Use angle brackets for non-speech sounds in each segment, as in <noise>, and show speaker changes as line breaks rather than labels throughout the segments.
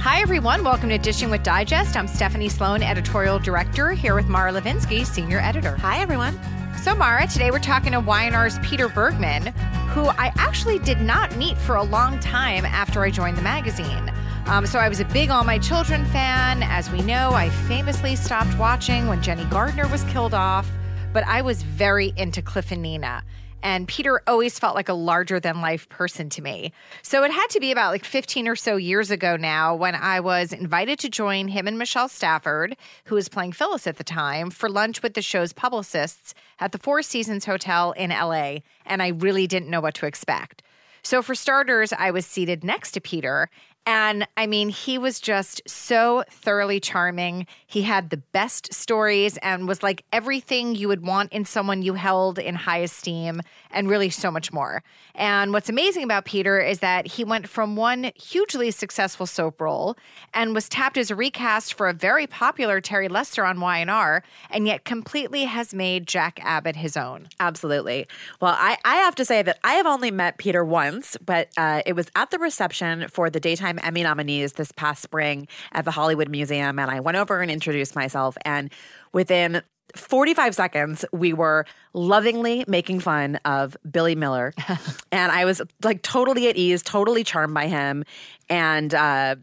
Hi, everyone. Welcome to Dishing with Digest. I'm Stephanie Sloane, editorial director, here with Mara Levinsky, senior editor.
Hi, everyone.
So, Mara, today we're talking to Y&R's Peter Bergman, who I actually did not meet for a long time after I joined the magazine. Um, so I was a big All My Children fan. As we know, I famously stopped watching when Jenny Gardner was killed off, but I was very into Cliff and Nina. And Peter always felt like a larger than life person to me. So it had to be about like 15 or so years ago now when I was invited to join him and Michelle Stafford, who was playing Phyllis at the time, for lunch with the show's publicists at the Four Seasons Hotel in LA. And I really didn't know what to expect. So, for starters, I was seated next to Peter, and I mean, he was just so thoroughly charming. He had the best stories and was like everything you would want in someone you held in high esteem, and really so much more. And what's amazing about Peter is that he went from one hugely successful soap role and was tapped as a recast for a very popular Terry Lester on Y&R, and yet completely has made Jack Abbott his own.
Absolutely. Well, I, I have to say that I have only met Peter once, but uh, it was at the reception for the daytime Emmy nominees this past spring at the Hollywood Museum. And I went over and introduced myself. And within 45 seconds, we were lovingly making fun of Billy Miller. <laughs> and I was like totally at ease, totally charmed by him. And, uh,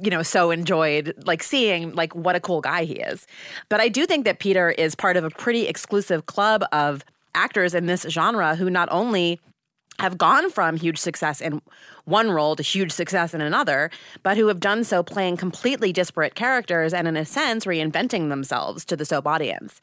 you know, so enjoyed like seeing like what a cool guy he is. But I do think that Peter is part of a pretty exclusive club of actors in this genre who not only have gone from huge success in one role to huge success in another, but who have done so playing completely disparate characters and, in a sense, reinventing themselves to the soap audience.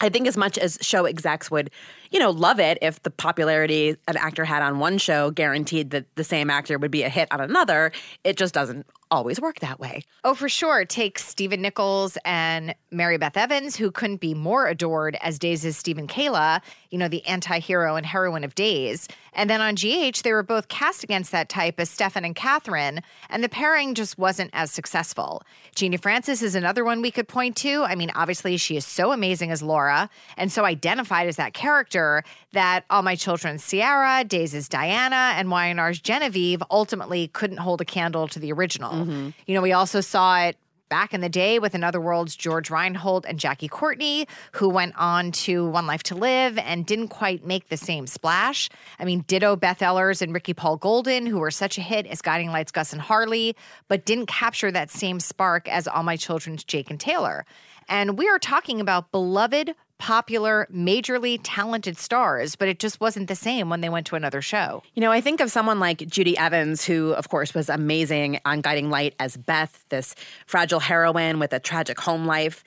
I think as much as show execs would, you know, love it if the popularity an actor had on one show guaranteed that the same actor would be a hit on another, it just doesn't always work that way.
Oh, for sure. Take Stephen Nichols and Mary Beth Evans, who couldn't be more adored as Days' Stephen Kayla, you know, the anti hero and heroine of Days. And then on GH, they were both cast against that type as Stefan and Catherine, and the pairing just wasn't as successful. Genie Francis is another one we could point to. I mean, obviously, she is so amazing as Laura and so identified as that character that All My Children's Ceara, Days' Diana, and Y&R's Genevieve ultimately couldn't hold a candle to the original. Mm-hmm. You know, we also saw it back in the day with Another World's George Reinholt and Jackie Courtney, who went on to One Life to Live and didn't quite make the same splash. I mean, ditto Beth Ehlers and Ricky Paull Goldin, who were such a hit as Guiding Lights Gus and Harley, but didn't capture that same spark as All My Children's Jake and Taylor. And we are talking about beloved popular, majorly talented stars, but it just wasn't the same when they went to another show.
You know, I think of someone like Judy Evans, who, of course, was amazing on Guiding Light as Beth, this fragile heroine with a tragic home life.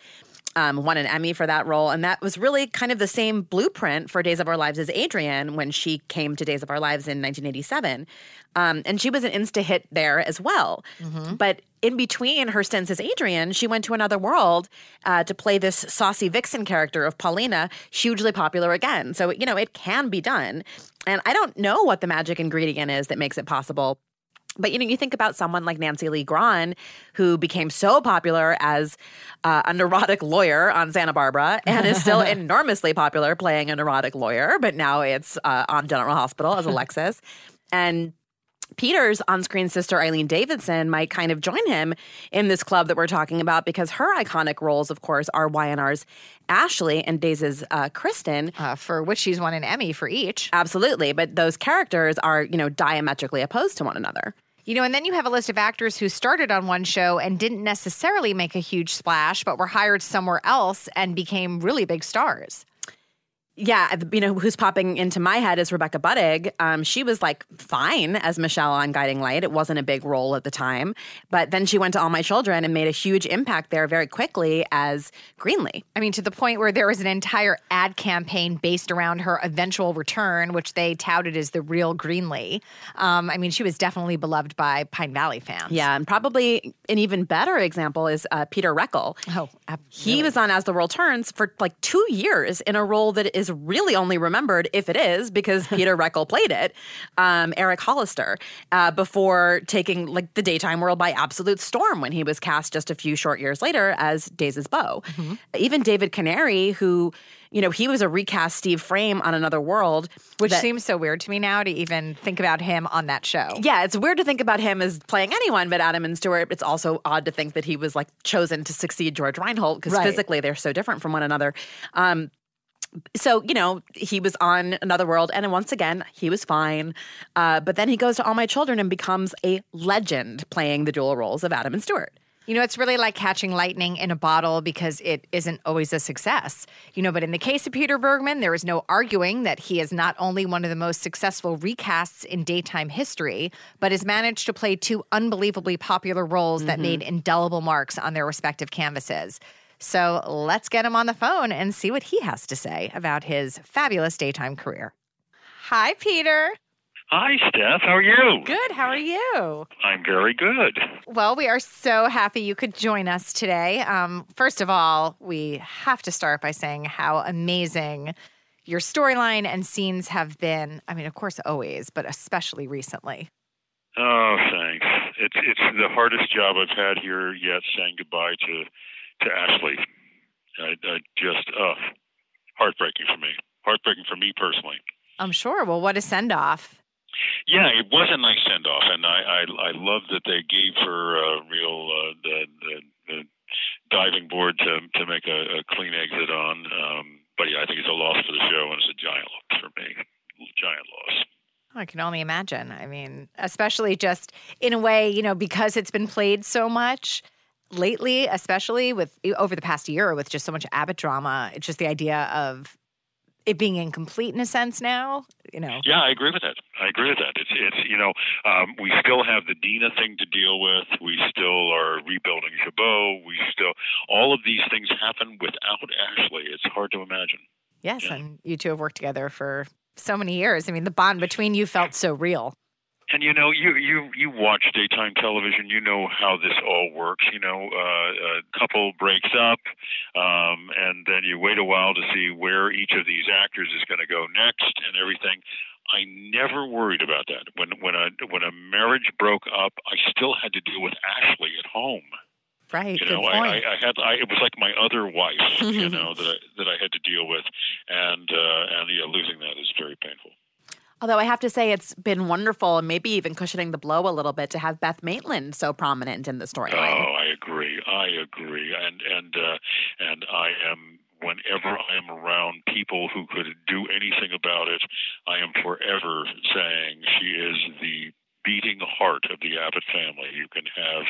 Um, won an Emmy for that role. And that was really kind of the same blueprint for Days of Our Lives as Adrienne when she came to Days of Our Lives in 1987. Um, and she was an insta hit there as well. Mm-hmm. But in between her stints as Adrienne, she went to another world uh, to play this saucy vixen character of Paulina, hugely popular again. So, you know, it can be done. And I don't know what the magic ingredient is that makes it possible. But you know, you think about someone like Nancy Lee Grahn, who became so popular as uh, a neurotic lawyer on Santa Barbara, and is still <laughs> enormously popular playing a neurotic lawyer. But now it's uh, on General Hospital as Alexis, and Peter's on screen sister, Eileen Davidson, might kind of join him in this club that we're talking about because her iconic roles, of course, are Y&R's Ashley and Days' uh, Kristen.
Uh, for which she's won an Emmy for each.
Absolutely. But those characters are, you know, diametrically opposed to one another.
You know, and then you have a list of actors who started on one show and didn't necessarily make a huge splash, but were hired somewhere else and became really big stars
yeah, you know, who's popping into my head is Rebecca Budig. Um, she was like fine as Michelle on Guiding Light. It wasn't a big role at the time, but then she went to All My Children and made a huge impact there very quickly as Greenlee.
I mean, to the point where there was an entire ad campaign based around her eventual return, which they touted as the real Greenlee. Um, I mean, she was definitely beloved by Pine Valley fans.
Yeah, and probably an even better example is uh, Peter Reckell.
Oh,
absolutely. he was on As the World Turns for like two years in a role that is really only remembered if it is because <laughs> Peter Reckell played it, um, Eric Hollister, uh, before taking like the daytime world by absolute storm when he was cast just a few short years later as Days' Bo. Mm-hmm. Even David Canary, who you know, he was a recast Steve Frame on Another World.
Which that, seems so weird to me now to even think about him on that show.
Yeah, it's weird to think about him as playing anyone but Adam and Stuart. It's also odd to think that he was like chosen to succeed George Reinholt because right. physically they're so different from one another. Um, so you know he was on another world and once again he was fine uh, but then he goes to all my children and becomes a legend playing the dual roles of adam and stuart
you know, it's really like catching lightning in a bottle because it isn't always a success. You know, but in the case of Peter Bergman, there is no arguing that he is not only one of the most successful recasts in daytime history, but has managed to play two unbelievably popular roles mm-hmm. that made indelible marks on their respective canvases. So let's get him on the phone and see what he has to say about his fabulous daytime career. Hi, Peter.
Hi, Steph. How are you?
Good. How are you?
I'm very good.
Well, we are so happy you could join us today. Um, first of all, we have to start by saying how amazing your storyline and scenes have been. I mean, of course, always, but especially recently.
Oh, thanks. It's it's the hardest job I've had here yet. Saying goodbye to to Ashley. I, I just, uh, heartbreaking for me. Heartbreaking for me personally.
I'm sure. Well, what a send off.
Yeah, it was a nice send off, and I, I I love that they gave her a real uh, the, the, the diving board to to make a, a clean exit on. Um, but yeah, I think it's a loss for the show, and it's a giant loss for me. Giant loss.
I can only imagine. I mean, especially just in a way, you know, because it's been played so much lately, especially with over the past year with just so much Abbott drama. It's just the idea of it being incomplete in a sense now, you know.
Yeah, I agree with that. I agree with that. It's it's you know um, we still have the Dina thing to deal with. We still are rebuilding Jabot. We still all of these things happen without Ashley. It's hard to imagine.
Yes, yeah. and you two have worked together for so many years. I mean, the bond between you felt so real
and you know you you you watch daytime television you know how this all works you know uh, a couple breaks up um, and then you wait a while to see where each of these actors is going to go next and everything I never worried about that when when a when a marriage broke up I still had to deal with Ashley at home
Right.
You know, I, I, I, had I, it was like my other wife, you <laughs> know, that I, that I had to deal with, and uh, and yeah, losing that is very painful.
Although I have to say, it's been wonderful and maybe even cushioning the blow a little bit to have Beth Maitland so prominent in the storyline.
Oh, I agree. I agree. And and uh, and I am whenever I am around people who could do anything about it, I am forever saying she is the beating heart of the Abbott family. You can have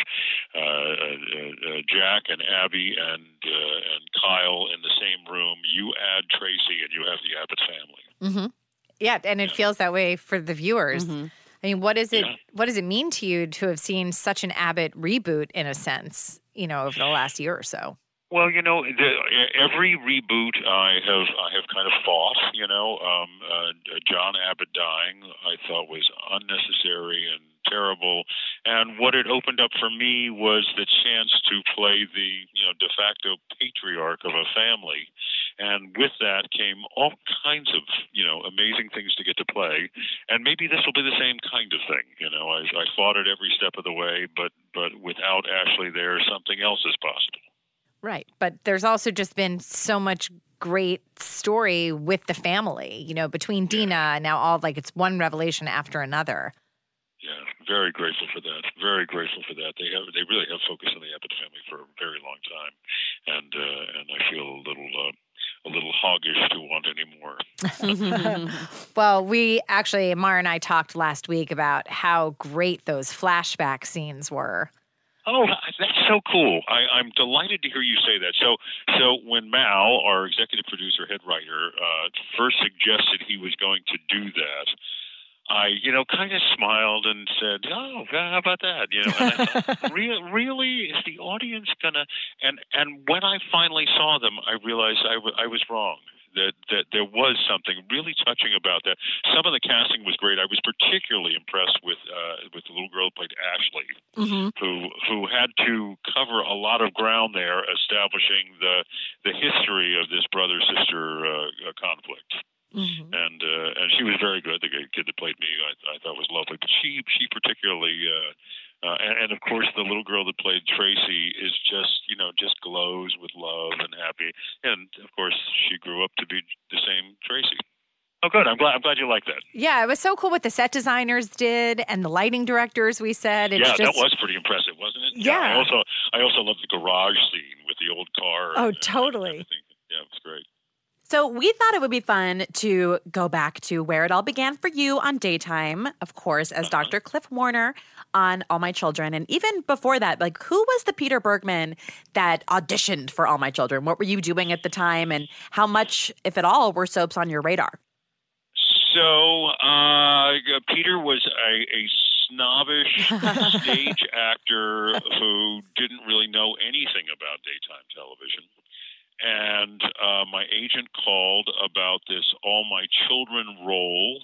uh, uh, uh, Jack and Abby and uh, and Kyle in the same room. You add Tracy, and you have the Abbott family.
Mm-hmm. Yeah, and it feels that way for the viewers. Mm-hmm. I mean, what is it? Yeah. What does it mean to you to have seen such an Abbott reboot in a sense? You know, over the last year or so.
Well, you know, the, every reboot I have I have kind of fought. You know, um, uh, John Abbott dying I thought was unnecessary and terrible. And what it opened up for me was the chance to play the you know de facto patriarch of a family, and with that came all kinds of you know amazing things to get to play. And maybe this will be the same kind of thing. You know, I, I fought it every step of the way, but but without Ashley there, something else is possible.
Right, but there's also just been so much great story with the family, you know, between Dina and now all like it's one revelation after another.
Yeah, very grateful for that. Very grateful for that. They have they really have focused on the Abbott family for a very long time, and uh, and I feel a little uh, a little hoggish to want any more. <laughs> <laughs>
well, we actually, Mara and I talked last week about how great those flashback scenes were.
Oh, that's so cool! I, I'm delighted to hear you say that. So, so when Mal, our executive producer, head writer, uh, first suggested he was going to do that, I, you know, kind of smiled and said, "Oh, how about that?" You know, and I thought, <laughs> Re- really, is the audience gonna? And and when I finally saw them, I realized I, w- I was wrong. That that there was something really touching about that. Some of the casting was great. I was particularly impressed with uh, with the little girl who played Ashley, mm-hmm. who who had to cover a lot of ground there, establishing the the history of this brother sister uh, conflict. Mm-hmm. And uh, and she was very good. The kid that played me, I, I thought was lovely. But she she particularly, uh, uh, and, and of course the little girl that played Tracy is just you know just glows with love and happy. And of course she grew up to be the same Tracy. Oh, good. I'm glad. I'm glad you like that.
Yeah, it was so cool what the set designers did and the lighting directors. We said,
it's
yeah,
just... that was pretty impressive, wasn't it?
Yeah.
yeah. I also, I also love the garage scene with the old car.
Oh, and, totally. And
yeah, it was great.
So we thought it would be fun to go back to where it all began for you on daytime, of course, as. Dr. Cliff Warner on All My Children. And even before that, like who was the Peter Bergman that auditioned for All My Children? What were you doing at the time? And how much, if at all, were soaps on your radar?
So uh, Peter was a, a snobbish <laughs> stage actor who didn't really know anything about daytime television and uh, my agent called about this All My Children role.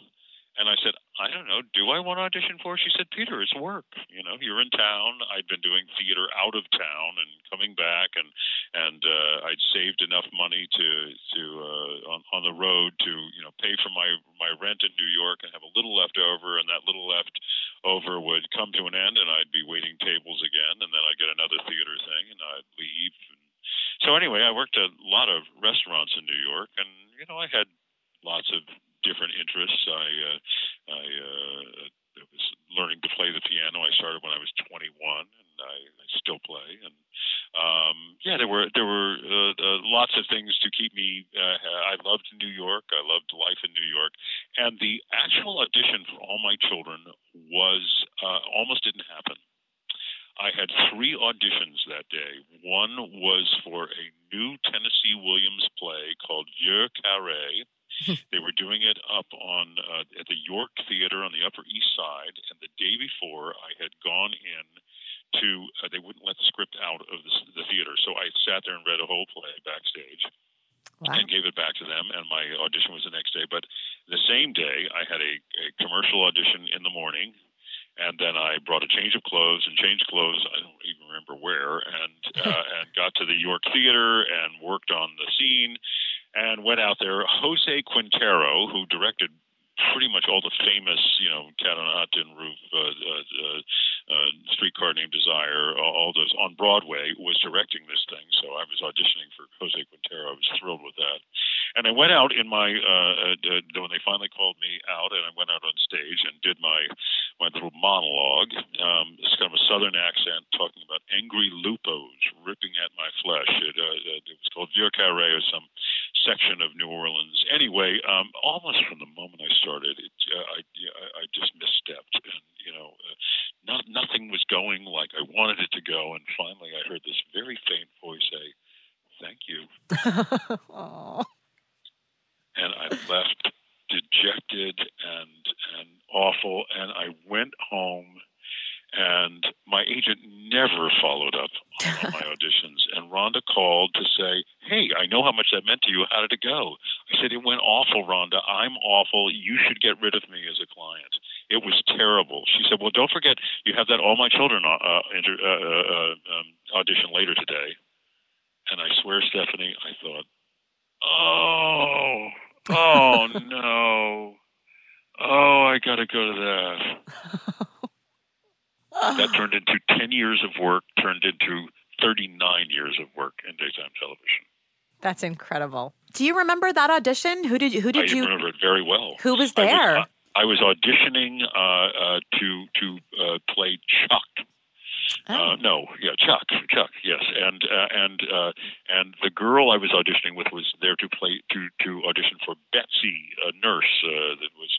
And I said, I don't know, do I want to audition for? It? She said, Peter, it's work. You know, you're in town. I'd been doing theater out of town and coming back, and and uh, I'd saved enough money to to uh, on on the road to you know pay for my my rent in New York and have a little left over, and that little left over would come to an end, and I'd be waiting tables again, and then I'd get another theater thing, and I'd leave. So anyway, I worked at a lot of restaurants in New York, and you know, I had lots of different interests. I uh, I uh, was learning to play the piano. I started when I was 21, and I, I still play. And um, yeah, there were there were uh, uh, lots of things to keep me. Uh, I loved New York. I loved life in New York, and the actual audition for All My Children was uh, almost didn't happen. I had three auditions that day. One was for a new Tennessee Williams play called Vieux Carré. <laughs> they were doing it up on uh, at the York Theater on the Upper East Side, and the day before I had gone in to uh, they wouldn't let the script out of the, the theater, so I sat there and read a whole play backstage. Wow. and gave it back to them. And my audition was the next day. But the same day, I had a, a commercial audition in the morning and then I brought a change of clothes and changed clothes. I don't even remember where, and <laughs> uh, and got to the York Theater and worked on the scene, and went out there. Jose Quintero, who directed pretty much all the famous, you know, Cat on a Hot Tin Roof, uh, uh, uh, uh, Streetcar Named Desire, all those on Broadway, was directing this thing. So I was auditioning for Jose Quintero. I was thrilled with that. And I went out in my uh, uh, when they finally called me out, and I went out on stage and did my my little monologue. Um, it's kind of a southern accent, talking about angry lupos ripping at my flesh. It, uh, it was called Vieux Carré, or some section of New Orleans. Anyway, um, almost from the moment I started, it, uh, I, I just misstepped, and you know, uh, not, nothing was going like I wanted it to go. And finally, I heard this very faint voice say, "Thank you." <laughs> and I left dejected and and awful, and I went home and my agent never followed up on my <laughs> auditions. And Rhonda called to say, Hey, I know how much that meant to you. How did it go? I said, It went awful, Rhonda. I'm awful. You should get rid of me as a client. It was terrible. She said, Well, don't forget, you have that All My Children uh, uh, inter- uh, uh, uh, um, audition later today. And I swear, Stephanie, I thought, Oh, oh no. Oh, I got to go to that. that turned into 10 years of work, turned into 39 years of work in daytime television.
That's incredible.
Do you remember that audition? Who did you? Who did
I
you?
remember it very well.
Who was there?
I was, I was auditioning uh, uh, to to uh, play Chuck, Uh, no, yeah, Chuck, Chuck, yes, and uh, and uh, and the girl I was auditioning with was there to play to to audition for Betsy, a nurse uh, that was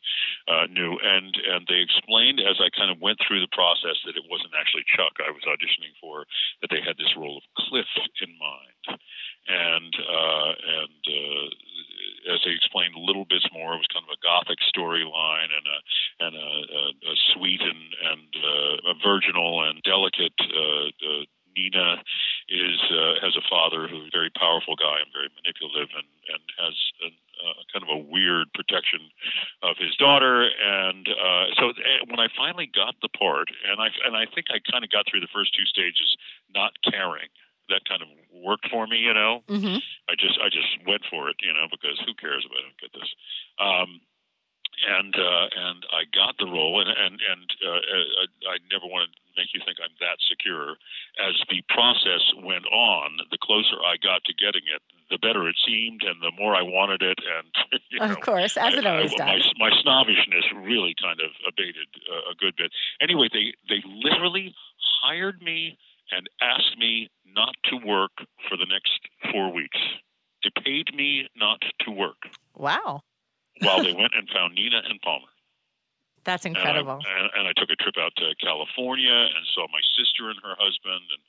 uh, new, and and they explained as I kind of went through the process that it wasn't actually Chuck I was auditioning for, that they had this role of Cliff in mind, and uh, and uh, as they explained a little bit more, it was kind of a gothic storyline and a and a, a, a sweet and and uh, a virginal and delicate uh, uh, Nina is uh, has a father who's a very powerful guy and very manipulative and and has a, uh, kind of a weird protection of his daughter and uh, so uh, when I finally got the part and I and I think I kind of got through the first two stages not caring that kind of worked for me, you know.
Mm-hmm.
I just I just went for it, you know, because who cares if I don't get this? Um, and uh, and I got the role, and and and uh, I, I never wanted to make you think I'm that secure. As the process went on, the closer I got to getting it, the better it seemed, and the more I wanted it. And you
of
know,
course, as it always
I,
does.
My, my snobbishness really kind of abated uh, a good bit. Anyway, they they literally hired me and asked me not to work for the next four weeks. They paid me not to work
Wow,
while they <laughs> went and found Nina and Palmer.
that's
And I-
incredible.
And and, I took a trip out to California and saw my sister and her husband, and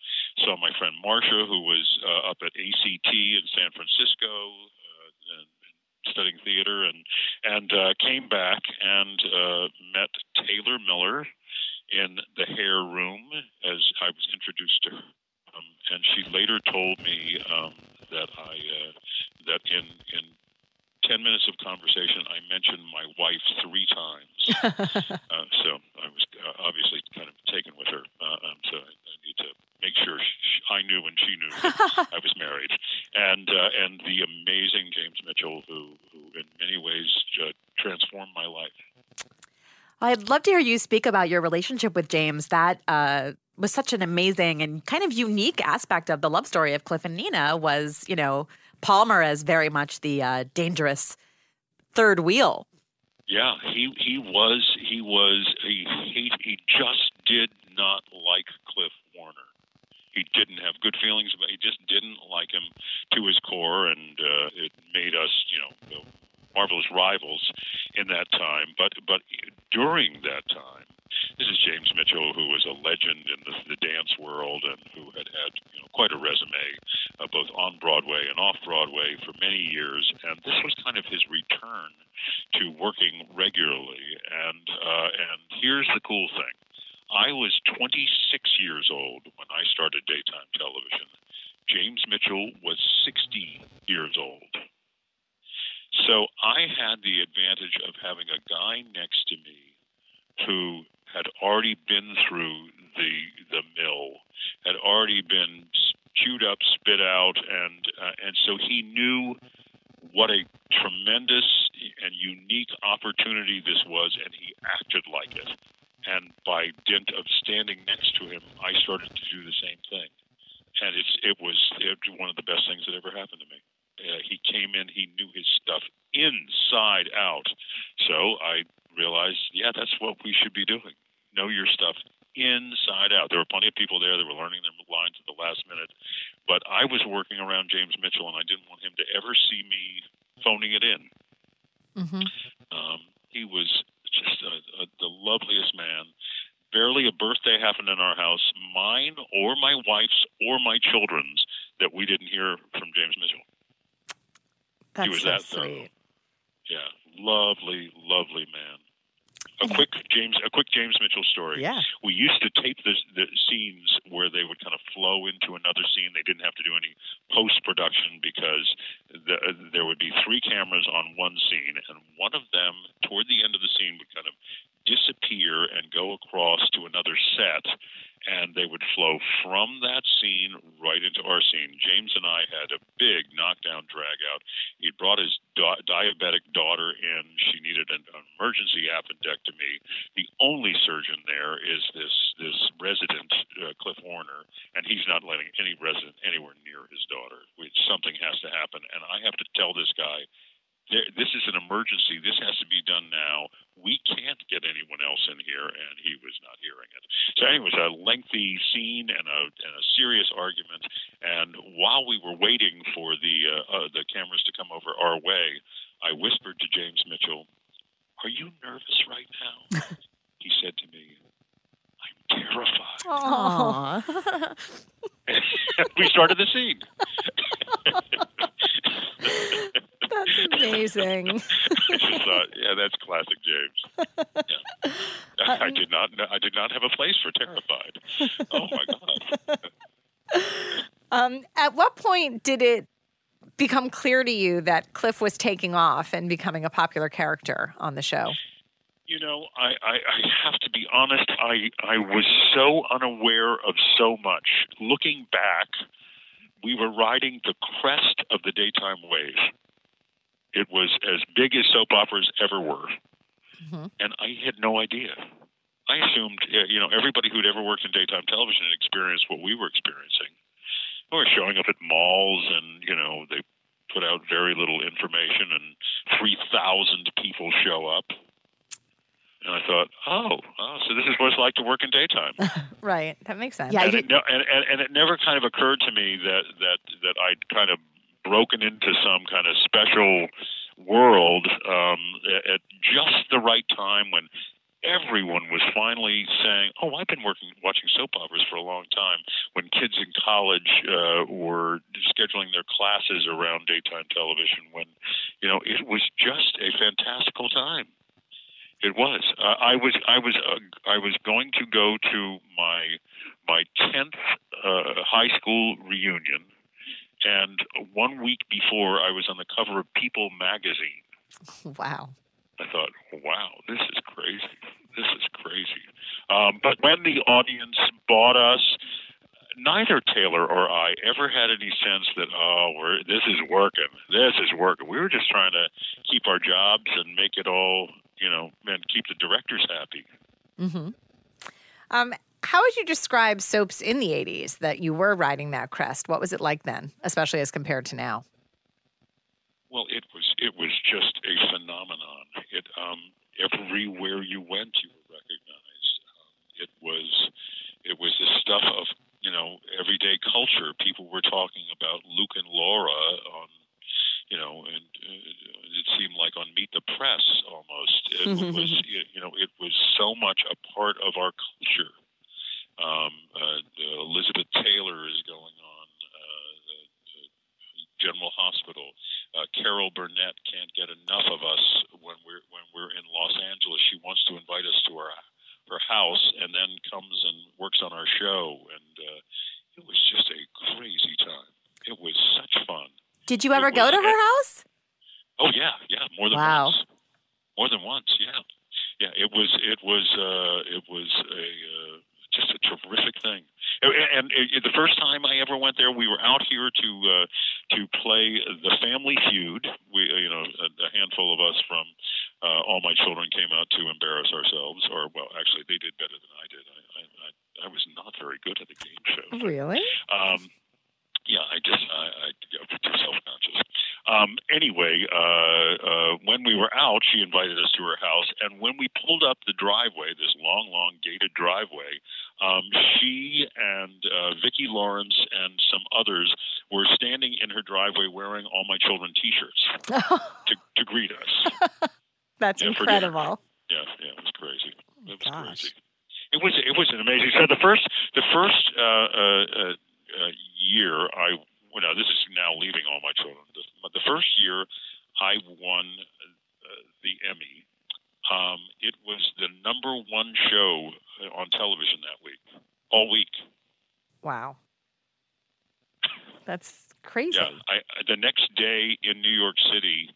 saw my friend Marcia, who was uh, up at ACT in San Francisco, uh, and, and studying theater, and and uh, came back and uh, met Taylor Miller in the hair room as I was introduced to her. Um, and she later told me um, that I uh, that in in ten minutes of conversation I mentioned my wife three times. <laughs> uh, so I was uh, obviously kind of taken with her. Uh, um, so I, I need to make sure she, I knew and she knew <laughs> I was married. And uh, and the amazing James Mitchell, who who in many ways uh, transformed my life.
I'd love to hear you speak about your relationship with James. That uh, was such an amazing and kind of unique aspect of the love story of Cliff and Nina. Was you know Palmer as very much the uh, dangerous third wheel.
Yeah, he he was he was he he, he just did not like Cliff Warner. He didn't have good feelings about. He just didn't like him to his core, and uh, it made us, you know, marvelous rivals in that time. But but during that time, this is James Mitchell, who was a legend in the, the dance world and who had had you know, quite a resume, uh, both on Broadway and off Broadway for many years. And this was kind of his return to working regularly. And uh, and here's the cool thing: I was 26 years old when I started daytime television. James Mitchell was 60 years old. So I had the advantage of having a guy next to me who had already been through the the mill, had already been chewed up, spit out, and uh, and so he knew what a tremendous and unique opportunity this was, and he acted like it. And by dint of standing next to him, I started to do the same thing, and it's it was it, one of the best things that ever happened to me. Uh, he came in, he knew his stuff inside out. So I realized, yeah, that's what we should be doing. Know your stuff inside out. There were plenty of people there that were learning their lines at the last minute, but I was working around James Mitchell, and I didn't want him to ever see me phoning it in.
hmm
Um, he was just a, a, the loveliest man. Barely a birthday happened in our house, mine or my wife's or my children's, that we didn't hear from James Mitchell.
That's
was
so
that thorough. Yeah, lovely, lovely man. A quick James, a quick James Mitchell story.
Yeah.
We used to tape the, the scenes where they would kind of flow into another scene. They didn't have to do any post production because the, there would be three cameras on one scene, and one of them, toward the end of the scene, would kind of disappear and go across to another set, and they would flow from that scene right into our scene. James and I had a big knockdown drag out. He brought his di- diabetic daughter in. She needed an emergency appendectomy. The only surgeon there is this this resident, uh, Cliff Warner, and he's not letting any resident anywhere near his daughter. We, something has to happen, and I have to tell this guy there, this is an emergency. This has to be done now. We can't get anyone else in here, and he was not hearing it. So, anyway, it was a lengthy scene and a, and a serious argument. And while we were waiting for the uh, uh, the cameras to come over our way, I whispered to James Mitchell, "Are you nervous right now?" he said to me, "I'm terrified." We started the scene.
That's amazing.
Thought, yeah, that's classic James. Yeah. I did not. I did not have a place for terrified. Oh my god!
Um, at what point did it become clear to you that Cliff was taking off and becoming a popular character on the show?
You know, I, I, I have to be honest. I I was so unaware of so much. Looking back, we were riding the crest of the daytime wave. It was as big as soap operas ever were,
Mhm.
and I had no idea. I assumed, uh, you know, everybody who'd ever worked in daytime television had experienced what we were experiencing. We were showing up at malls, and you know, they put out very little information, and three thousand people show up. And I thought, oh, oh, so this is what it's like to work in daytime. <laughs>
Right. That makes sense.
Yeah,
and, it, no, and, and, and it never kind of occurred to me that that that I'd kind of broken into some kind of special world um, at, at just the right time when everyone was finally saying, "Oh, I've been working watching soap operas for a long time." When kids in college uh, were scheduling their classes around daytime television, when you know it was just a fantastical time. It was. Uh, I was. I was. Uh, I was going to go to my my tenth uh, high school reunion, and one week before, I was on the cover of People magazine. <laughs>
Wow.
I thought, wow, this is crazy. This is crazy. Um, but when the audience bought us, neither Taylor or I ever had any sense that, oh, we're, this is working. This is working. We were just trying to keep our jobs and make it all, you know, and keep the directors happy.
hmm Um, how would you describe soaps in the 80s that you were riding that crest? What was it like then, especially as compared to now?
Well, it was it was just a phenomenon. It um, everywhere you went, you were recognized. Um, it was it was the stuff of you know everyday culture. People were talking about Luke and Laura on you know, and uh, it seemed like on Meet the Press almost. It <laughs> was you know it was so much a part of our culture. Um, uh, Elizabeth Taylor is going on. Uh, the, the General Hospital. Uh, Carol Burnett can't get enough of us when we're when we're in Los Angeles. She wants to invite us to her her house, and then comes and works on our show. And uh, it was just a crazy time. It was such fun.
Did you ever go to her house?
Oh yeah, yeah, more than once.
Wow.
once. More than once, yeah, yeah. It was it was uh, it was a uh, just a terrific thing. And, and uh, the first time I ever went there, we were out here to uh, to play the Family Feud. We uh, you know a, a handful of us from uh, All My Children came out to embarrass ourselves, or well, actually they did better than I did. I I, I, I was not very good at the game show.
Really?
Um, yeah, I just I, I got too self conscious. Um, anyway, uh, uh, when we were out, she invited us to her house, and when we pulled up the driveway, this long, long gated driveway, um, she and uh, Vicki Lawrence and some others were standing in her driveway wearing all my children T-shirts <laughs> to, to greet us. <laughs>
That's
Yeah,
incredible.
Yeah, yeah, it was crazy. It was
Gosh.
crazy. It was it was an amazing. So the first the first uh, uh, uh, year I well, no, this is now leaving all my children. The, but the first year I won uh, the Emmy. Um, it was the number one show on television that week, all week.
Wow. That's crazy.
Yeah, I, the next day in New York City,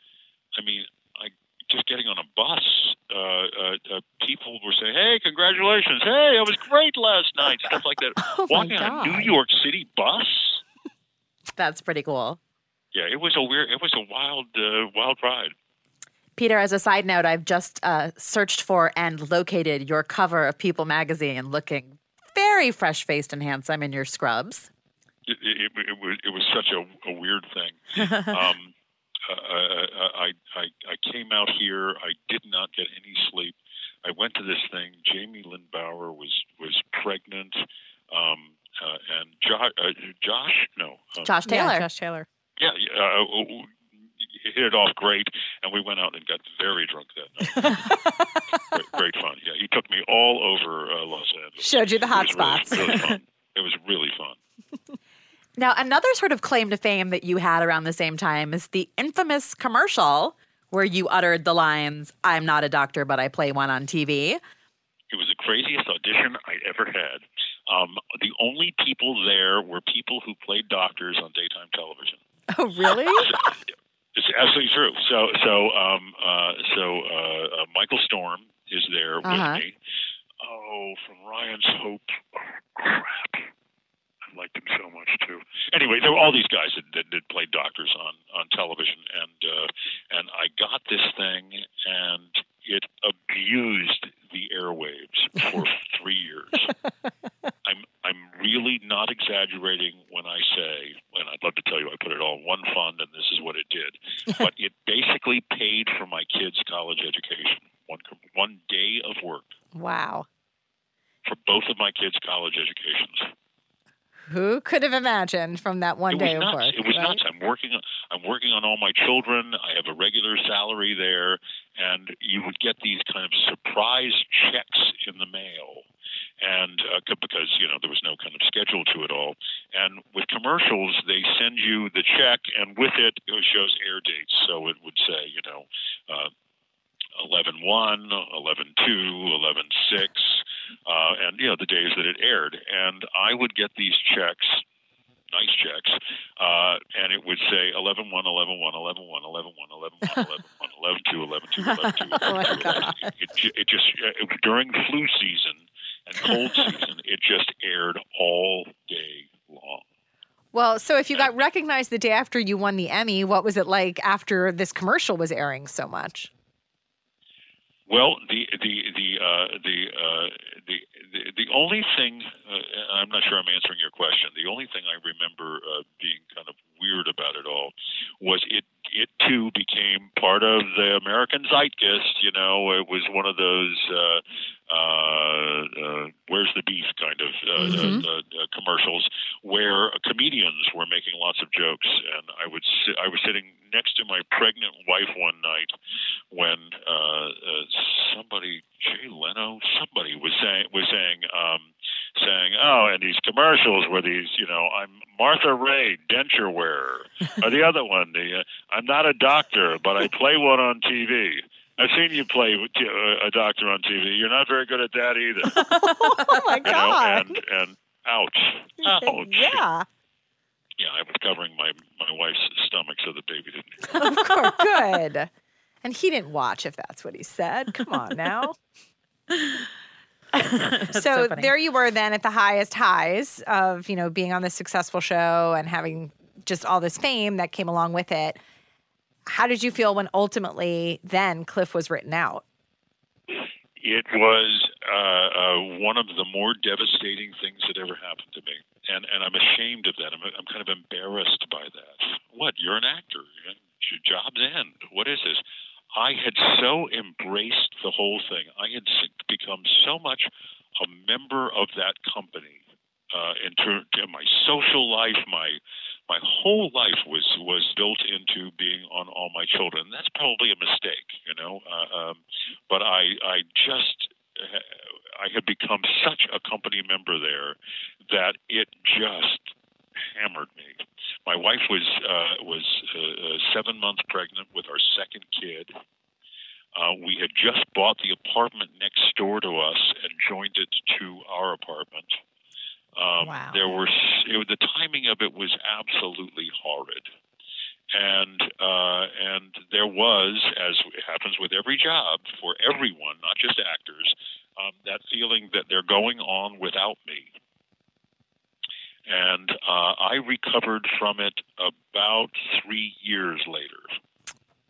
I mean, I just getting on a bus. Uh, uh, uh, people were saying, "Hey, congratulations! Hey, it was great last night." Stuff like that. <laughs>
Oh
Walking on a New York City bus.
That's pretty cool.
Yeah, it was a weird. It was a wild, uh, wild ride.
Peter, as a side note, I've just uh, searched for and located your cover of People magazine looking very fresh faced and handsome in your scrubs.
It, it, it was it was such a, a weird thing. <laughs> um, uh, I, I I came out here. I did not get any sleep. I went to this thing. Jaime Lyn Bauer was was pregnant, um, uh, and Josh, uh, Josh, no,
um, Josh Taylor.
Yeah, Josh Taylor.
Yeah, uh, hit it off great, and we went out and got very drunk that night. <laughs> great, great, fun. Yeah, he took me all over uh, Los Angeles.
Showed you the hot spots.
Really, really fun. <laughs> It was really fun.
Now, another sort of claim to fame that you had around the same time is the infamous commercial where you uttered the lines, I'm not a doctor, but I play one on TV.
It was the craziest audition I'd ever had. Um, the only people there were people who played doctors on daytime television. <laughs>
Oh, really? <laughs>
it's absolutely true. So, so, um, uh, so uh, uh, Michael Storm is there uh-huh. with me. Oh, from Ryan's Hope. Oh, crap I liked him so much too. Anyway, there were all these guys that, that, that played doctors on on television, and uh, and I got this thing, and it abused the airwaves for <laughs> three years. I'm I'm really not exaggerating when I say, and I'd love to tell you, I put it all in one fund, and this is what it did. <laughs> but it basically paid for my kids' college education. One one day of work.
Wow.
For both of my kids' college educations.
Who could have imagined from that one day
of
work?
It was
right?
nuts. I'm working. I'm working on all my children. I have a regular salary there, and you would get these kind of surprise checks in the mail, and uh, because you know there was no kind of schedule to it all. And with commercials, they send you the check, and with it, it shows air dates. So it would say, you know. Uh, 11 1, 11 2, 11 6, uh, and, you know, the days that it aired. And I would get these checks, nice checks, uh, and it would say 11 1, 11 1, 11 1, 11 1, 11 1, <laughs> 11 1, 11 2, 11 2, 11 2, <laughs> 11 2. 11, it, it just, it, during flu season and cold season, it just aired all day long.
Well, so if you got recognized the day after you won the Emmy, what was it like after this commercial was airing so much?
Well, the the the uh, the, uh, the the only thing uh, I'm not sure I'm answering your question. The only thing I remember uh, being kind of weird about it all was it it too became part of the American zeitgeist. You know, it was one of those uh, uh, "Where's the beef" kind of uh, mm-hmm. uh, uh, commercials where comedians were making lots of jokes, and I would si- I was sitting next to my pregnant wife one night when uh, uh, somebody Jay Leno somebody was saying was saying. Um, saying, "Oh, and these commercials were these, you know, I'm Martha Raye, denture wearer, <laughs> or the other one, the uh, I'm not a doctor, but I play one on TV." I've seen you play uh, a doctor on TV. You're not very good at that either. <laughs>
oh my god! <laughs>
You know, and and ouch, ouch.
Yeah.
Yeah, I was covering my my wife's stomach so the baby didn't.
Of course, good. And he didn't watch if that's what he said. Come on now. <laughs> so, so there you were then at the highest highs of you know being on this successful show and having just all this fame that came along with it how did you feel when ultimately then cliff was written out?
It was uh, uh, one of the more devastating things that ever happened to me. And and i'm ashamed of that. I'm, I'm kind of embarrassed by that. What? You're an actor. Your job's end. What is this? I had so embraced the whole thing. I had become so much a member of that company uh, in terms of my social life, my my whole life was was built into being on all my children. That's probably a mistake, you know. Uh, um, but I I just I had become such a company member there that it just hammered me. My wife was uh, was uh, uh, seven months pregnant with our second kid. Uh, we had just bought the apartment next door to us and joined it to our apartment. Um,
wow.
There were it, the timing of it was absolutely horrid, and uh, and there was, as happens with every job for everyone, not just actors, um, that feeling that they're going on without me and uh, I recovered from it about three years later.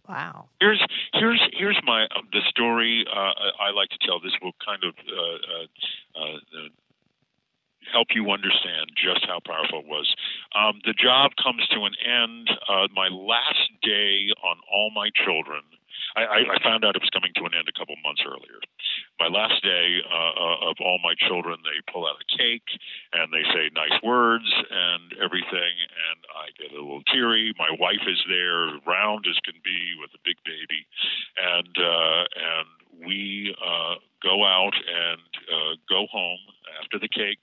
Wow.
Here's here's here's my uh, the story uh, I like to tell. This will kind of uh, uh, uh, help you understand just how powerful it was. Um, the job comes to an end. Uh, my last day on All My Children. I, I found out it was coming to an end a couple months earlier. My last day uh, uh, of all my children, they pull out a cake and they say nice words and everything, and I get a little teary. My wife is there, round as can be, with a big baby, and uh, and we uh, go out and uh, go home after the cake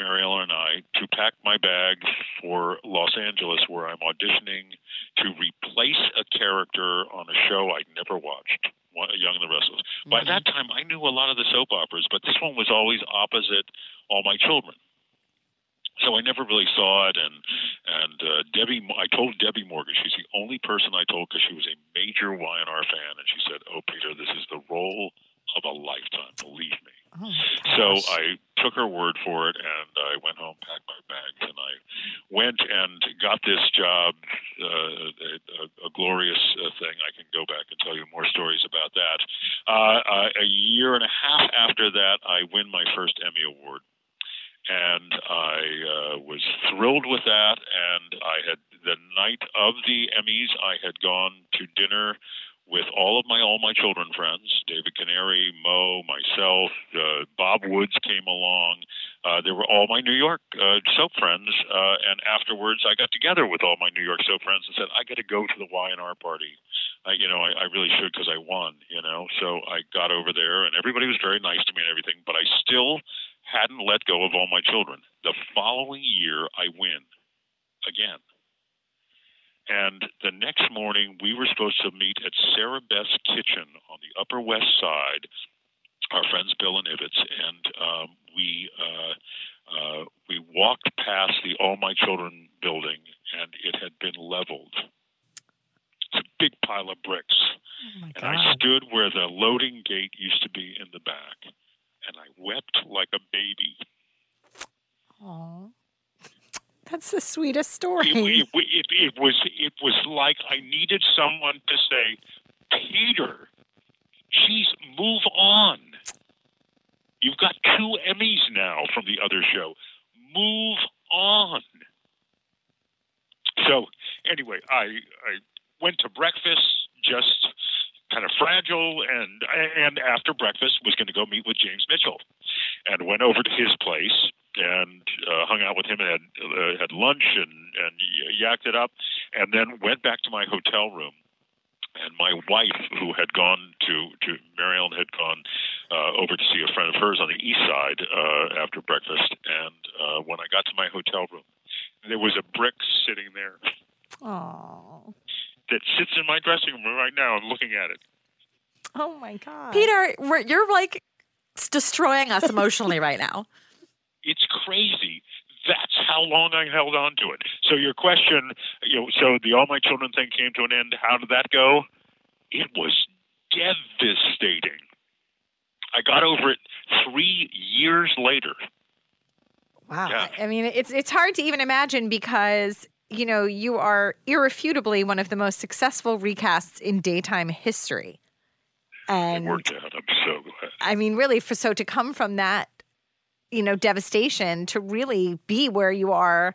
Mariellen and I to pack my bag for Los Angeles, where I'm auditioning to replace a character on a show never watched, Young and the Restless. Mm-hmm. By that time, I knew a lot of the soap operas, but this one was always opposite All My Children. So I never really saw it, and and uh, Debbie, I told Debbie Morgan, she's the only person I told because she was a major Y&R fan, and she said, "Oh, Peter, this is the role of a lifetime. Believe me." Oh so I took her word for it, and I went home, packed my bags, and I went and got this job. Uh, a, a, glorious uh, thing. I can go back and tell you more stories about that. Uh, uh, a year and a half after that, I win my first Emmy Award. And I uh, was thrilled with that. And I had, the night of the Emmys, I had gone to dinner with all of my all my children friends, David Canary, Mo, myself, uh, Bob Woods came along. Uh, there were all my New York uh, soap friends, uh, and afterwards I got together with all my New York soap friends and said, "I got to go to the Y&R party." I, you know, I, I really should because I won. You know, so I got over there, and everybody was very nice to me and everything, but I still hadn't let go of all my children. The following year, I win again and the next morning, we were supposed to meet at Sarabeth's Kitchen on the Upper West Side. Our friends Bill and Ivets, and um, we uh, uh, we walked past the All My Children building, and it had been leveled. It's a big pile of bricks,
oh
and I stood where the loading gate used to be in the back, and I wept like a baby.
Aww. That's the sweetest story.
It, it, it, it, was it was like I needed someone to say, Peter, geez, move on. You've got two Emmys now from the other show. Move on. So anyway, I I went to breakfast just kind of fragile and and after breakfast was going to go meet with James Mitchell and went over to his place and uh, hung out with him and had uh, had lunch and and yacked it up, and then went back to my hotel room. And my wife, who had gone to to Mariellen, had gone uh, over to see a friend of hers on the east side uh, after breakfast. And uh, when I got to my hotel room, there was a brick sitting there.
Aww.
That sits in my dressing room right now. I'm looking at it.
Oh my god,
Peter, you're like destroying us emotionally right now. <laughs>
It's crazy. That's how long I held on to it. So your question, you know, so the All My Children thing came to an end. How did that go? It was devastating. I got over it three years later.
Wow. Yeah. I mean, it's it's hard to even imagine because you know you are irrefutably one of the most successful recasts in daytime history. And
it worked out. I'm so glad.
I mean, really, for so to come from that you know, devastation to really be where you are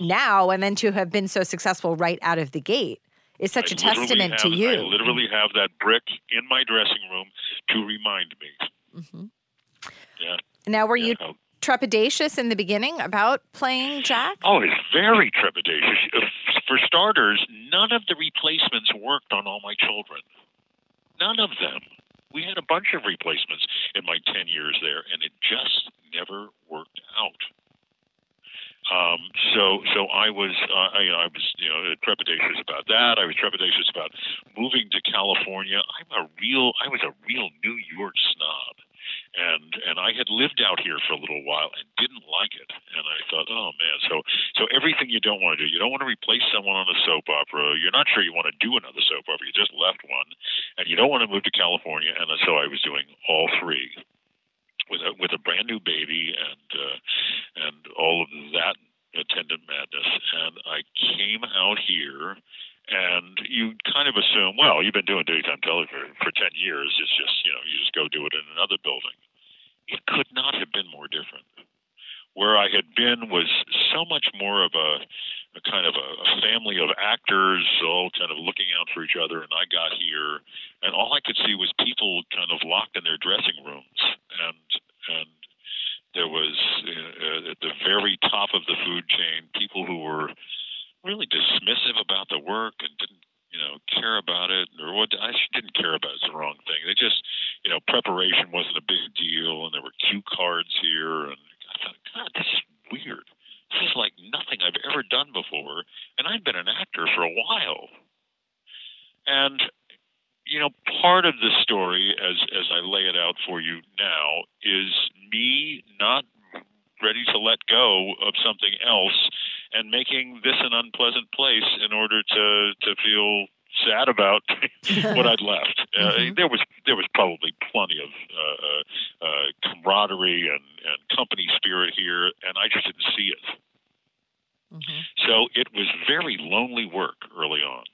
now and then to have been so successful right out of the gate is such
I
a testament
have,
to you. I
literally have that brick in my dressing room to remind me.
Mm-hmm.
Yeah.
Now, were
yeah.
you trepidatious in the beginning about playing Jack?
Oh, it's very trepidatious. For starters, none of the replacements worked on all my children. None of them we had a bunch of replacements in my 10 years there, and it just never worked out. Um, so, so I was, uh, I, I was, you know, trepidatious about that. I was trepidatious about moving to California. I'm a real, I was a real New York snob and and I had lived out here for a little while and didn't like it. And I thought, oh man, so so everything you don't want to do, you don't want to replace someone on a soap opera. You're not sure you want to do another soap opera. You just left one, and you don't want to move to California. And so I was doing all three with a with a brand new baby and uh, and all of that attendant madness. And I came out here and you kind of assume, well, you've been doing daytime television for, 10 years. It's just, you know, you just go do it in another building. It could not have been more different. where I had been was so much more of a, a kind of a, a family of actors, all kind of looking out for each other. And I got here, and all I could see was people kind of locked in their dressing rooms, and and there was uh, at the very top of the food chain people who were really dismissive about the work and didn't you know care about it or what I didn't care about is the wrong thing. They just you know preparation wasn't a big deal, and there were cue cards here, and I thought, God, this is weird. This is like nothing I've ever done before, and I've been an actor for a while. And you know, part of the story, as as I lay it out for you now, is me not ready to let go of something else and making this an unpleasant place in order to to feel sad about <laughs> what I'd left. Uh, mm-hmm. There was there was probably plenty of uh, uh, uh, camaraderie and, and company spirit here, and I just didn't see it. Mm-hmm. So it was very lonely work early on.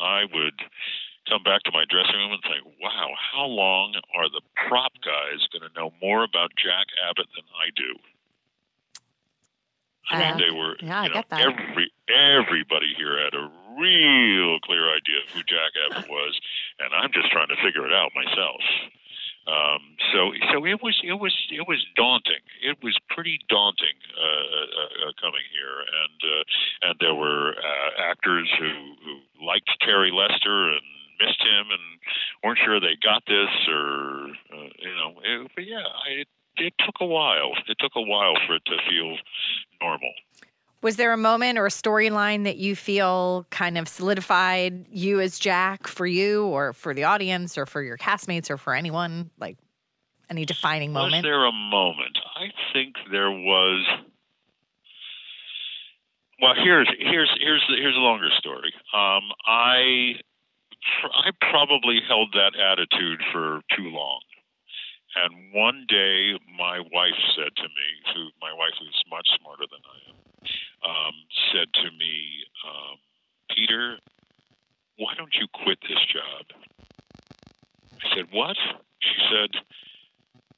I would come back to my dressing room and think, "Wow, how long are the prop guys going to know more about Jack Abbott than I do?" I mean, uh, they were.
Yeah,
you know,
I get that.
Every everybody here had a real clear idea of who Jack Abbott was, and I'm just trying to figure it out myself. Um, so, so it was, it was, it was daunting. It was pretty daunting uh, uh, uh, coming here, and uh, and there were uh, actors who, who liked Terry Lester and missed him, and weren't sure they got this, or uh, you know. It, but yeah, I, it took a while. It took a while for it to feel normal.
Was there a moment or a storyline that you feel kind of solidified you as Jack for you or for the audience or for your castmates or for anyone? Like any defining moment?
Was there a moment? I think there was. Well, here's here's here's here's a longer story. Um, I I probably held that attitude for too long. And one day, my wife said to me, who my wife is much smarter than I am, um, said to me, um, Peter, why don't you quit this job? I said, what? She said,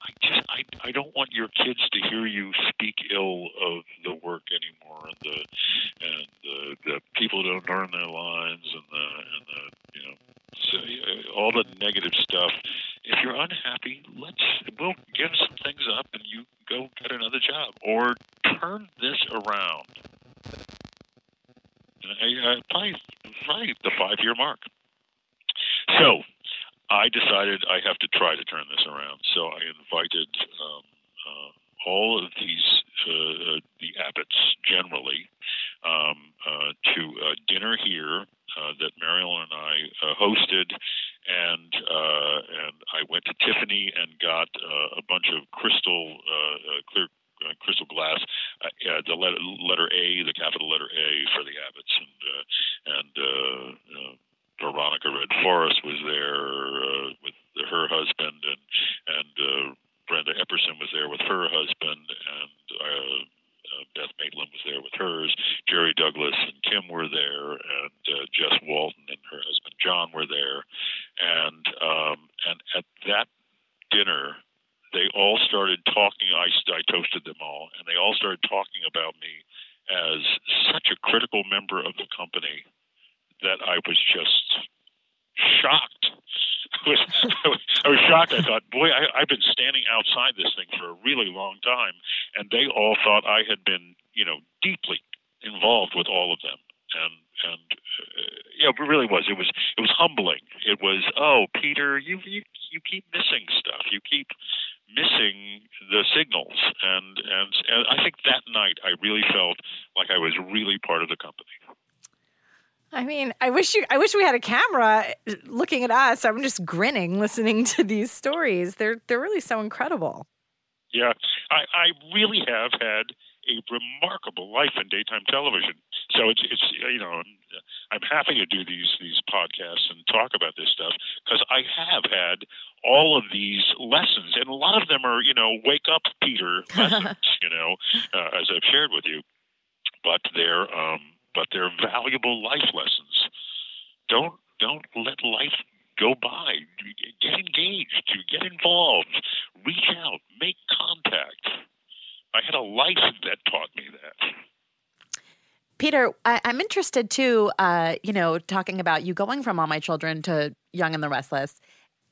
I just I, I don't want your kids to hear you speak ill of the work anymore and the and the, the people don't learn their lines and the and the you know so, uh, all the negative stuff. If you're unhappy, let's we'll give some things up and you go get another job or turn this around. I, probably, the five year mark. So I decided I have to try to turn this around. So I invited um, uh, all of these, uh, uh, the Abbotts generally, um, uh, to uh, dinner here uh, that Mariellen and I uh, hosted, and uh, and I went to Tiffany and got uh, a bunch of crystal uh, uh, clear uh, crystal glass, uh, uh, the letter, letter A, the capital letter A for the Abbotts, and uh, and uh, uh, Veronica Redd Forrest was there uh, with her husband, and and uh, Brenda Epperson was there with her husband, and uh, uh, Beth Maitland was there with hers. Jerry Douglas and Kim were there, and uh, Jess Walton and her husband John were there, and um, and at that dinner, they all started talking. I, I toasted them all, and they all started talking about me as such a critical member of the company that I was just shocked. <laughs> I was, I was shocked. I thought, boy, I, I've been standing outside this thing for a really long time, and they all thought I had been, you know, deeply involved with all of them. And and uh, yeah, it really was. It was it was humbling. It was, oh, Peter, you you you keep missing stuff. You keep missing the signals, and and and I think that night I really felt like I was really part of the company.
I mean, I wish you I wish we had a camera uh, looking at us. I'm just grinning listening to these stories. They're they're really so incredible.
Yeah. I, I really have had a remarkable life in daytime television. So it's it's you know I'm happy to do these these podcasts and talk about this stuff because I have had all of these lessons, and a lot of them are you know wake up Peter <laughs> lessons, you know, uh, as I've shared with you, but they're um, but they're valuable life lessons. Don't don't let life go by. Get engaged. Get involved. Reach out. Make contact. I had a life that taught me that.
Peter, I, am interested too. Uh, you know, talking about you going from All My Children to Young and the Restless,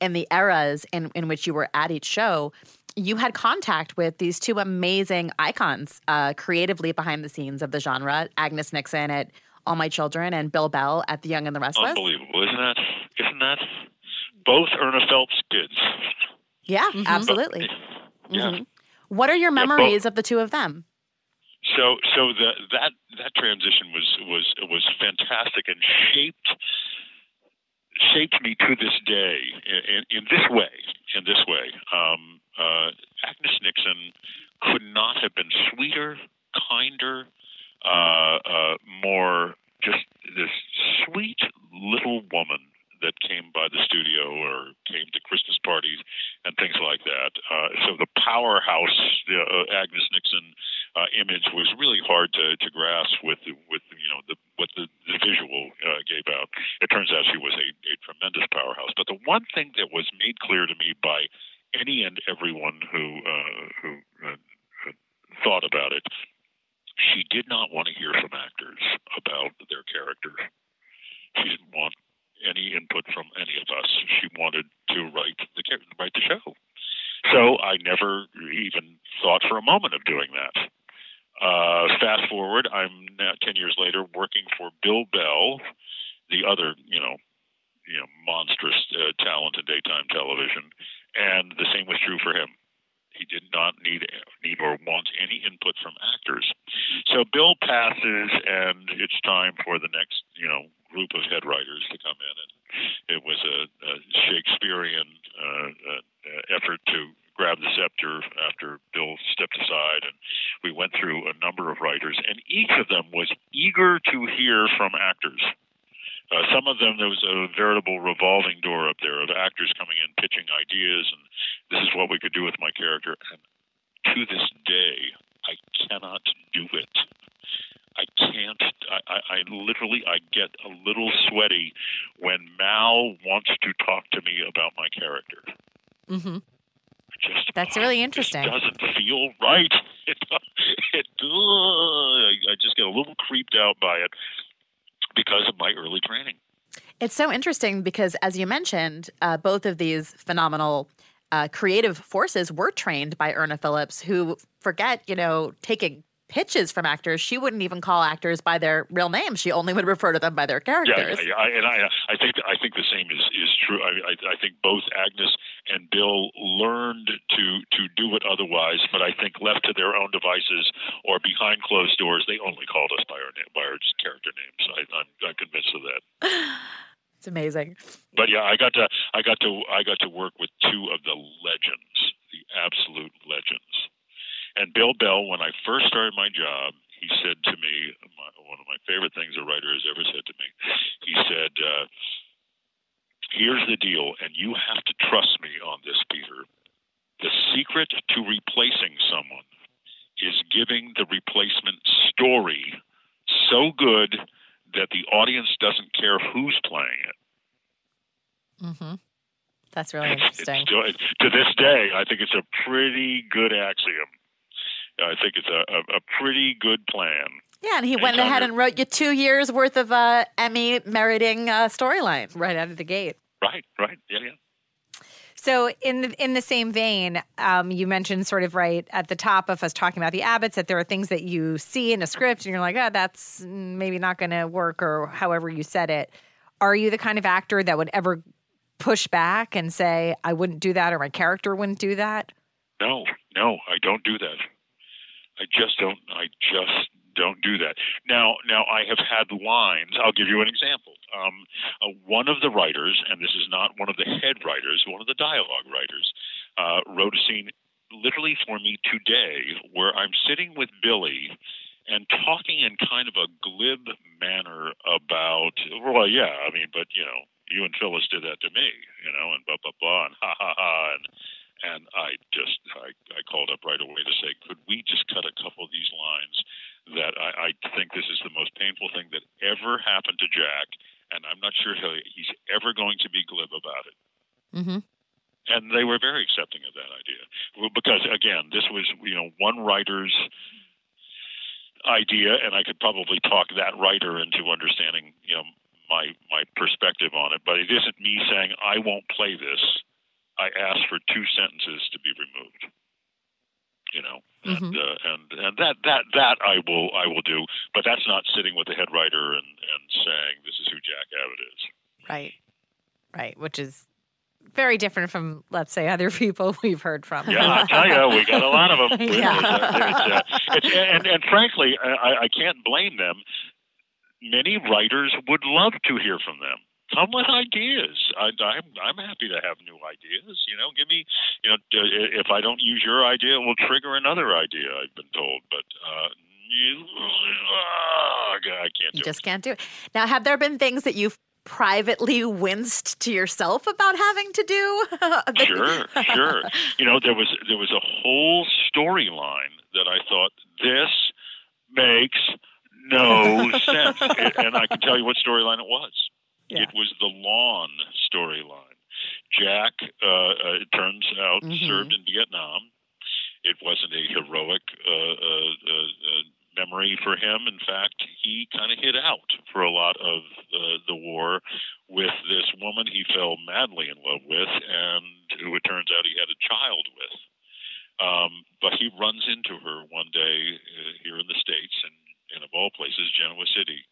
and the eras in in which you were at each show. You had contact with these two amazing icons, uh, creatively behind the scenes of the genre: Agnes Nixon at All My Children and Bill Bell at The Young and the Restless.
Unbelievable, isn't that? Isn't that? Both Irna Phillips kids.
Yeah, mm-hmm. absolutely.
Yeah.
Mm-hmm. What are your memories of the two of them?
So, so the, that that transition was was was fantastic and shaped shaped me to this day in, in, in this way. In this way, um, uh, Agnes Nixon could not have been sweeter, kinder, uh, uh, more just this sweet little woman that came by the studio or came to Christmas parties and things like that. Uh, so the powerhouse uh, Agnes Nixon uh, image was really hard to, to grasp with with you know the, what the, the visual uh, gave out. It turns out she was a, a tremendous powerhouse. But the one thing that was made clear to me by any and everyone who uh, who uh, thought about it, she did not want to hear from actors about their character. She didn't want any input from any of us. She wanted to write the write the show. So I never even thought for a moment of doing that. Uh, fast forward, I'm now ten years later working for Bill Bell, the other you know you know monstrous uh, talent in daytime television, and the same was true for him. He did not need need or want any input from actors. So Bill passes, and it's time for the next you know group of head writers to come in, and it was a, a Shakespearean uh, uh, effort to grab the scepter after Bill stepped aside, and we went through a number of writers, and each of them was eager to hear from actors. Uh, some of them, there was a veritable revolving door up there of actors coming in pitching ideas, and this is what we could do with my character. And to this day, I cannot do it. I can't. I, I literally I get a little sweaty when Mal wants to talk to me about my character.
Mm-hmm.
Just,
That's really interesting.
It doesn't feel right. <laughs> It, it, uh, I just get a little creeped out by it because of my early training.
It's so interesting because, as you mentioned, uh, both of these phenomenal uh, creative forces were trained by Irna Phillips, who forget, you know, taking pitches from actors, she wouldn't even call actors by their real names. She only would refer to them by their characters.
Yeah, yeah, I, and I, I think I think the same is is true. I, I, I think both Agnes and Bill learned to to do it otherwise, but I think left to their own devices or behind closed doors, they only called us by our by our character names. I, I'm, I'm convinced of that. <sighs>
It's amazing.
But yeah, I got to I got to I got to work with two of the legends, the absolute legends. And Bill Bell, when I first started my job, he said to me, my, one of my favorite things a writer has ever said to me, he said, uh, Here's the deal, and you have to trust me on this, Peter. The secret to replacing someone is giving the replacement story so good that the audience doesn't care who's playing it.
Mm-hmm. That's really interesting.
It's, to this day, I think it's a pretty good axiom. I think it's a, a, a pretty good plan.
Yeah, and he went ahead and wrote you two years worth of uh, Emmy meriting uh, storyline right out of the gate.
Right, right, yeah, yeah.
So in the, in the same vein, um, you mentioned sort of right at the top of us talking about the Abbotts that there are things that you see in a script and you're like, oh, that's maybe not going to work, or however you said it. Are you the kind of actor that would ever push back and say, I wouldn't do that, or my character wouldn't do that?
No, no, I don't do that. I just don't. I just don't do that. Now, now I have had lines. I'll give you an example. Um, uh, one of the writers, and this is not one of the head writers, one of the dialogue writers, uh, wrote a scene literally for me today where I'm sitting with Billy and talking in kind of a glib manner about, well, yeah, I mean, but you know, you and Phyllis did that to me, you know, and blah blah blah, and ha ha ha, and and I just I, I called up right away to say, could we just cut a couple of these lines? That I, I think this is the most painful thing that ever happened to Jack, and I'm not sure he's ever going to be glib about it.
Mm-hmm.
And they were very accepting of that idea. because again, this was you know one writer's idea, and I could probably talk that writer into understanding you know my my perspective on it. But it isn't me saying I won't play this. I asked for two sentences to be removed. You know,
Mm-hmm.
and uh, and and that that that I will I will do. But that's not sitting with the head writer and and saying this is who Jack Abbott is.
Right. Right. Which is very different from, let's say, other people <laughs> we've heard from.
Yeah, I tell you, we got a lot of them. <laughs>
Yeah.
It's, uh, it's, and and frankly, I, I can't blame them. Many writers would love to hear from them. Come with ideas. I, I'm I'm happy to have new ideas. You know, give me, you know, if I don't use your idea, it will trigger another idea. I've been told, but uh, you, uh, I can't do
You
it.
just can't do it. Now, have there been things that you've privately winced to yourself about having to do? <laughs>
sure, sure. <laughs> You know, there was there was a whole storyline that I thought this makes no <laughs> sense, and I can tell you what storyline it was.
Yeah.
It was the Luan storyline. Jack, uh, uh, it turns out,
Mhm.
served in Vietnam. It wasn't a heroic uh, uh, uh, uh, memory for him. In fact, he kind of hid out for a lot of uh, the war with this woman he fell madly in love with, and who it turns out he had a child with. Um, but he runs into her one day uh, here in the States, and, and of all places, Genoa City,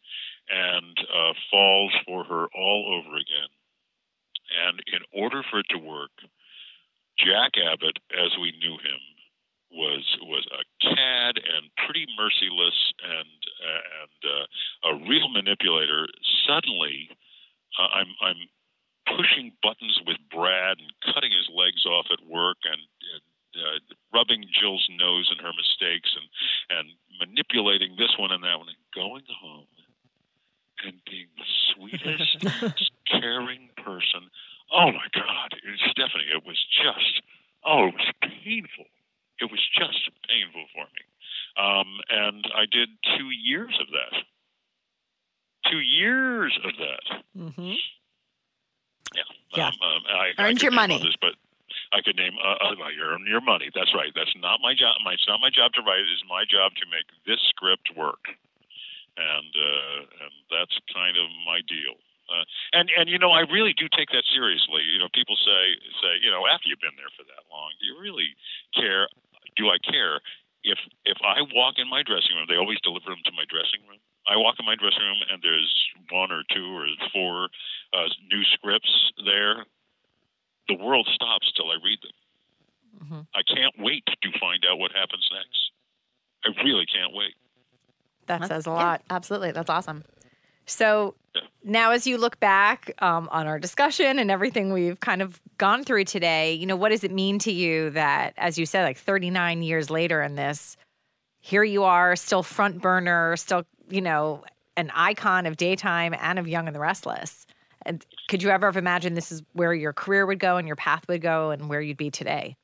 and uh, falls for her all over again. And in order for it to work, Jack Abbott, as we knew him, was was a cad and pretty merciless and uh, and uh, a real manipulator. Suddenly, uh, I'm I'm pushing buttons with Brad and cutting his legs off at work and, and uh, rubbing Jill's nose in her mistakes and and manipulating this one and that one and going home and being the sweetest, <laughs> caring person. Oh my God, it, Stephanie, it was just oh, it was painful. It was just painful for me. Um, and I did two years of that. Two years of that.
Mm-hmm.
Yeah.
Yeah.
Um, um, I, I
Earned
could
your money.
Others, but I could name uh, uh, well, you earn your money. That's right. That's not my job. My, it's not my job to write. It is my job to make this script work, and uh, and that's kind of my deal. Uh, and and you know, I really do take that seriously. You know, people say say you know after you've been there for that long, do you really care? Do I care if if I walk in my dressing room? They always deliver them to my dressing room. I walk in my dressing room and there's one or two or four uh, new scripts there. The world stops till I read them.
Mhm.
I can't wait to find out what happens next. I really can't wait.
That says a
Yeah,
lot.
absolutely. That's awesome.
So
Yeah.
Now, as you look back um, on our discussion and everything we've kind of gone through today, you know, what does it mean to you that, as you said, like 39 years later in this, here you are, still front burner, still, you know, an icon of daytime and of Young and the Restless? And could you ever have imagined this is where your career would go and your path would go and where you'd be today?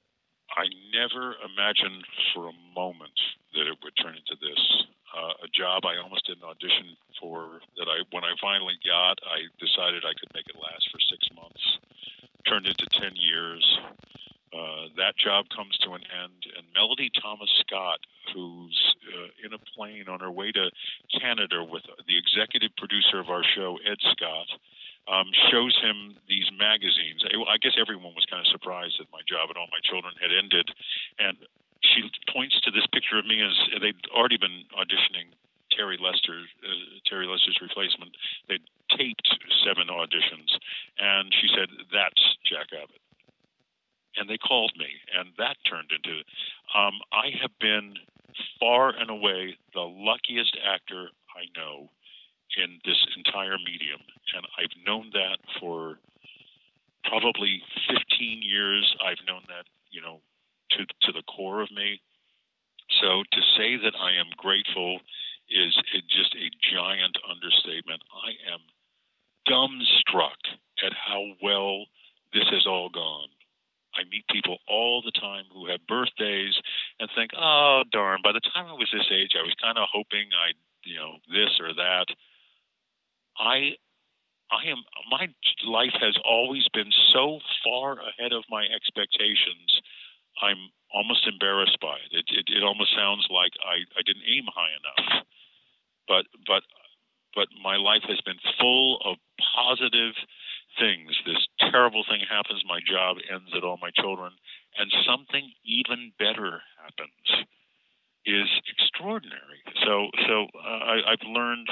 I never imagined for a moment that it would turn into this. Uh, a job I almost didn't audition for that I when I finally got, I decided I could make it last for six months. Turned into ten years. Uh, that job comes to an end, and Melody Thomas Scott, who's uh, in a plane on her way to Canada with the executive producer of our Scott, um, shows him these magazines. I, I guess everyone was kind of surprised that my job and all my children had ended, and she points to this picture of me as they'd already been auditioning Terry Lester, uh, Terry Lester's replacement. They'd taped seven auditions, and she said, "That's Jack Abbott." And they called me, and that turned into. Um, I have been far and away the luckiest actor I know in this entire medium, and I've known that for probably 15 years. I've known that, you know, to to the core of me. So to say that I am grateful is just a giant understatement. I am dumbstruck at how well this has all gone. I meet people all the time who have birthdays and think, "Oh, darn! By the time I was this age, I was kind of hoping I'd, you know, this or that." I, I am. My life has always been so far ahead of my expectations. I'm almost embarrassed by it. It, it, it almost sounds like I, I didn't aim high enough. But but but my life has been full of positive things. This terrible thing happens, my job ends at all my children, and something even better happens is extraordinary. So so uh, I, I've learned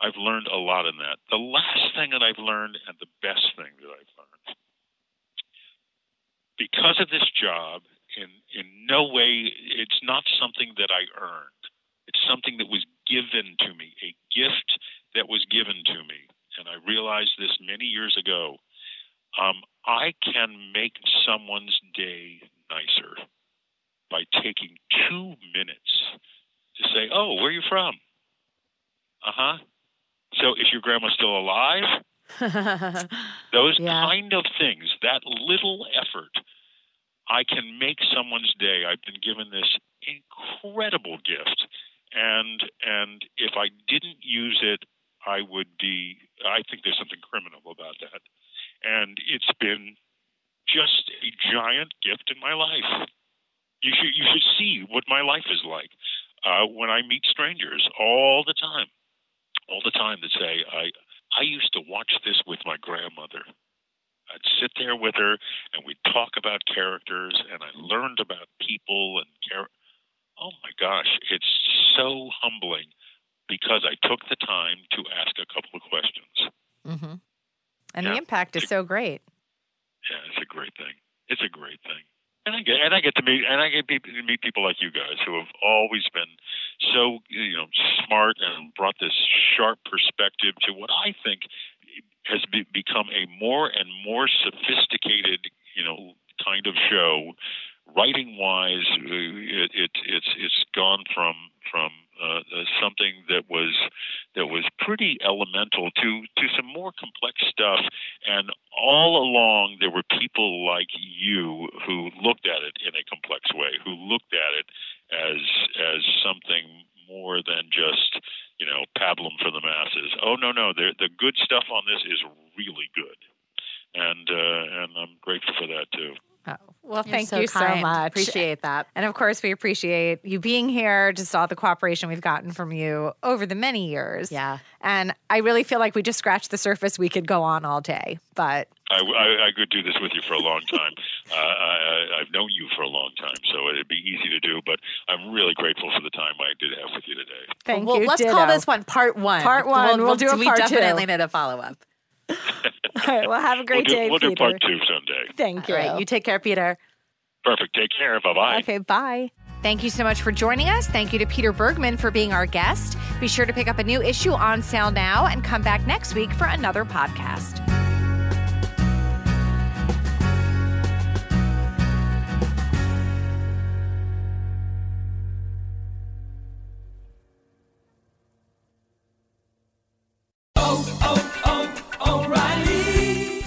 I've learned a lot in that. The last thing that I've learned and the best thing that I've learned because of this job in in no way it's not something that I earned. It's something that was given to me, a gift that was given to me. And I realized this many years ago. Um, I can make someone's day nicer by taking two minutes to say, "Oh, where are you from?" Uh huh. So, is your grandma still alive? <laughs> Those yeah. kind of things, that little effort I can make someone's day. I've been given this incredible gift, and and if I didn't use it, I would be. I think there's something criminal about that, and it's been just a giant gift in my life. You should you should see what my life is like uh, when I meet strangers all the time, all the time that say I I used to watch this with my grandmother. I'd sit there with her and we'd talk about characters and I learned about people and care. Oh my gosh, it's so humbling because I took the time to ask a couple of questions.
Mm-hmm. And yeah, the impact is so great.
Yeah, it's a great thing. It's a great thing. And I get and I get to meet and I get to meet people like you guys who have always been so you know smart and brought this sharp perspective to what I think has be, become a more and more sophisticated, you know, kind of show. Writing wise, uh, it, it, it's it's gone from from uh, uh, something that was that was pretty elemental to to some more complex stuff. And all along, there were people like you who looked at it in a complex way, who looked at it as as something more than just you know pablum for the masses. Oh no, no, the the good stuff on this is really good, and uh, and I'm grateful for that too.
Oh, well, You're thank so you kind. so much.
Appreciate that.
And of course, we appreciate you being here, just all the cooperation we've gotten from you over the many years.
Yeah.
And I really feel like we just scratched the surface. We could go on all day, but.
I, I, I could do this with you for a long time. <laughs> uh, I, have known you for a long time, so it'd be easy to do, but I'm really grateful for the time I did have with you today.
Thank
well,
you.
Let's
Ditto.
call this one part one.
Part one. We'll, we'll, we'll do a
we
part
definitely
two.
need a follow up.
All right. Well, have a great
we'll do,
day,
We'll
Peter.
do part two someday.
Thank you.
All right. You take care, Peter.
Perfect. Take care. Bye bye.
Okay. Bye. Thank you so much for joining us. Thank you to Peter Bergman for being our guest. Be sure to pick up a new issue on sale now and come back next week for another podcast.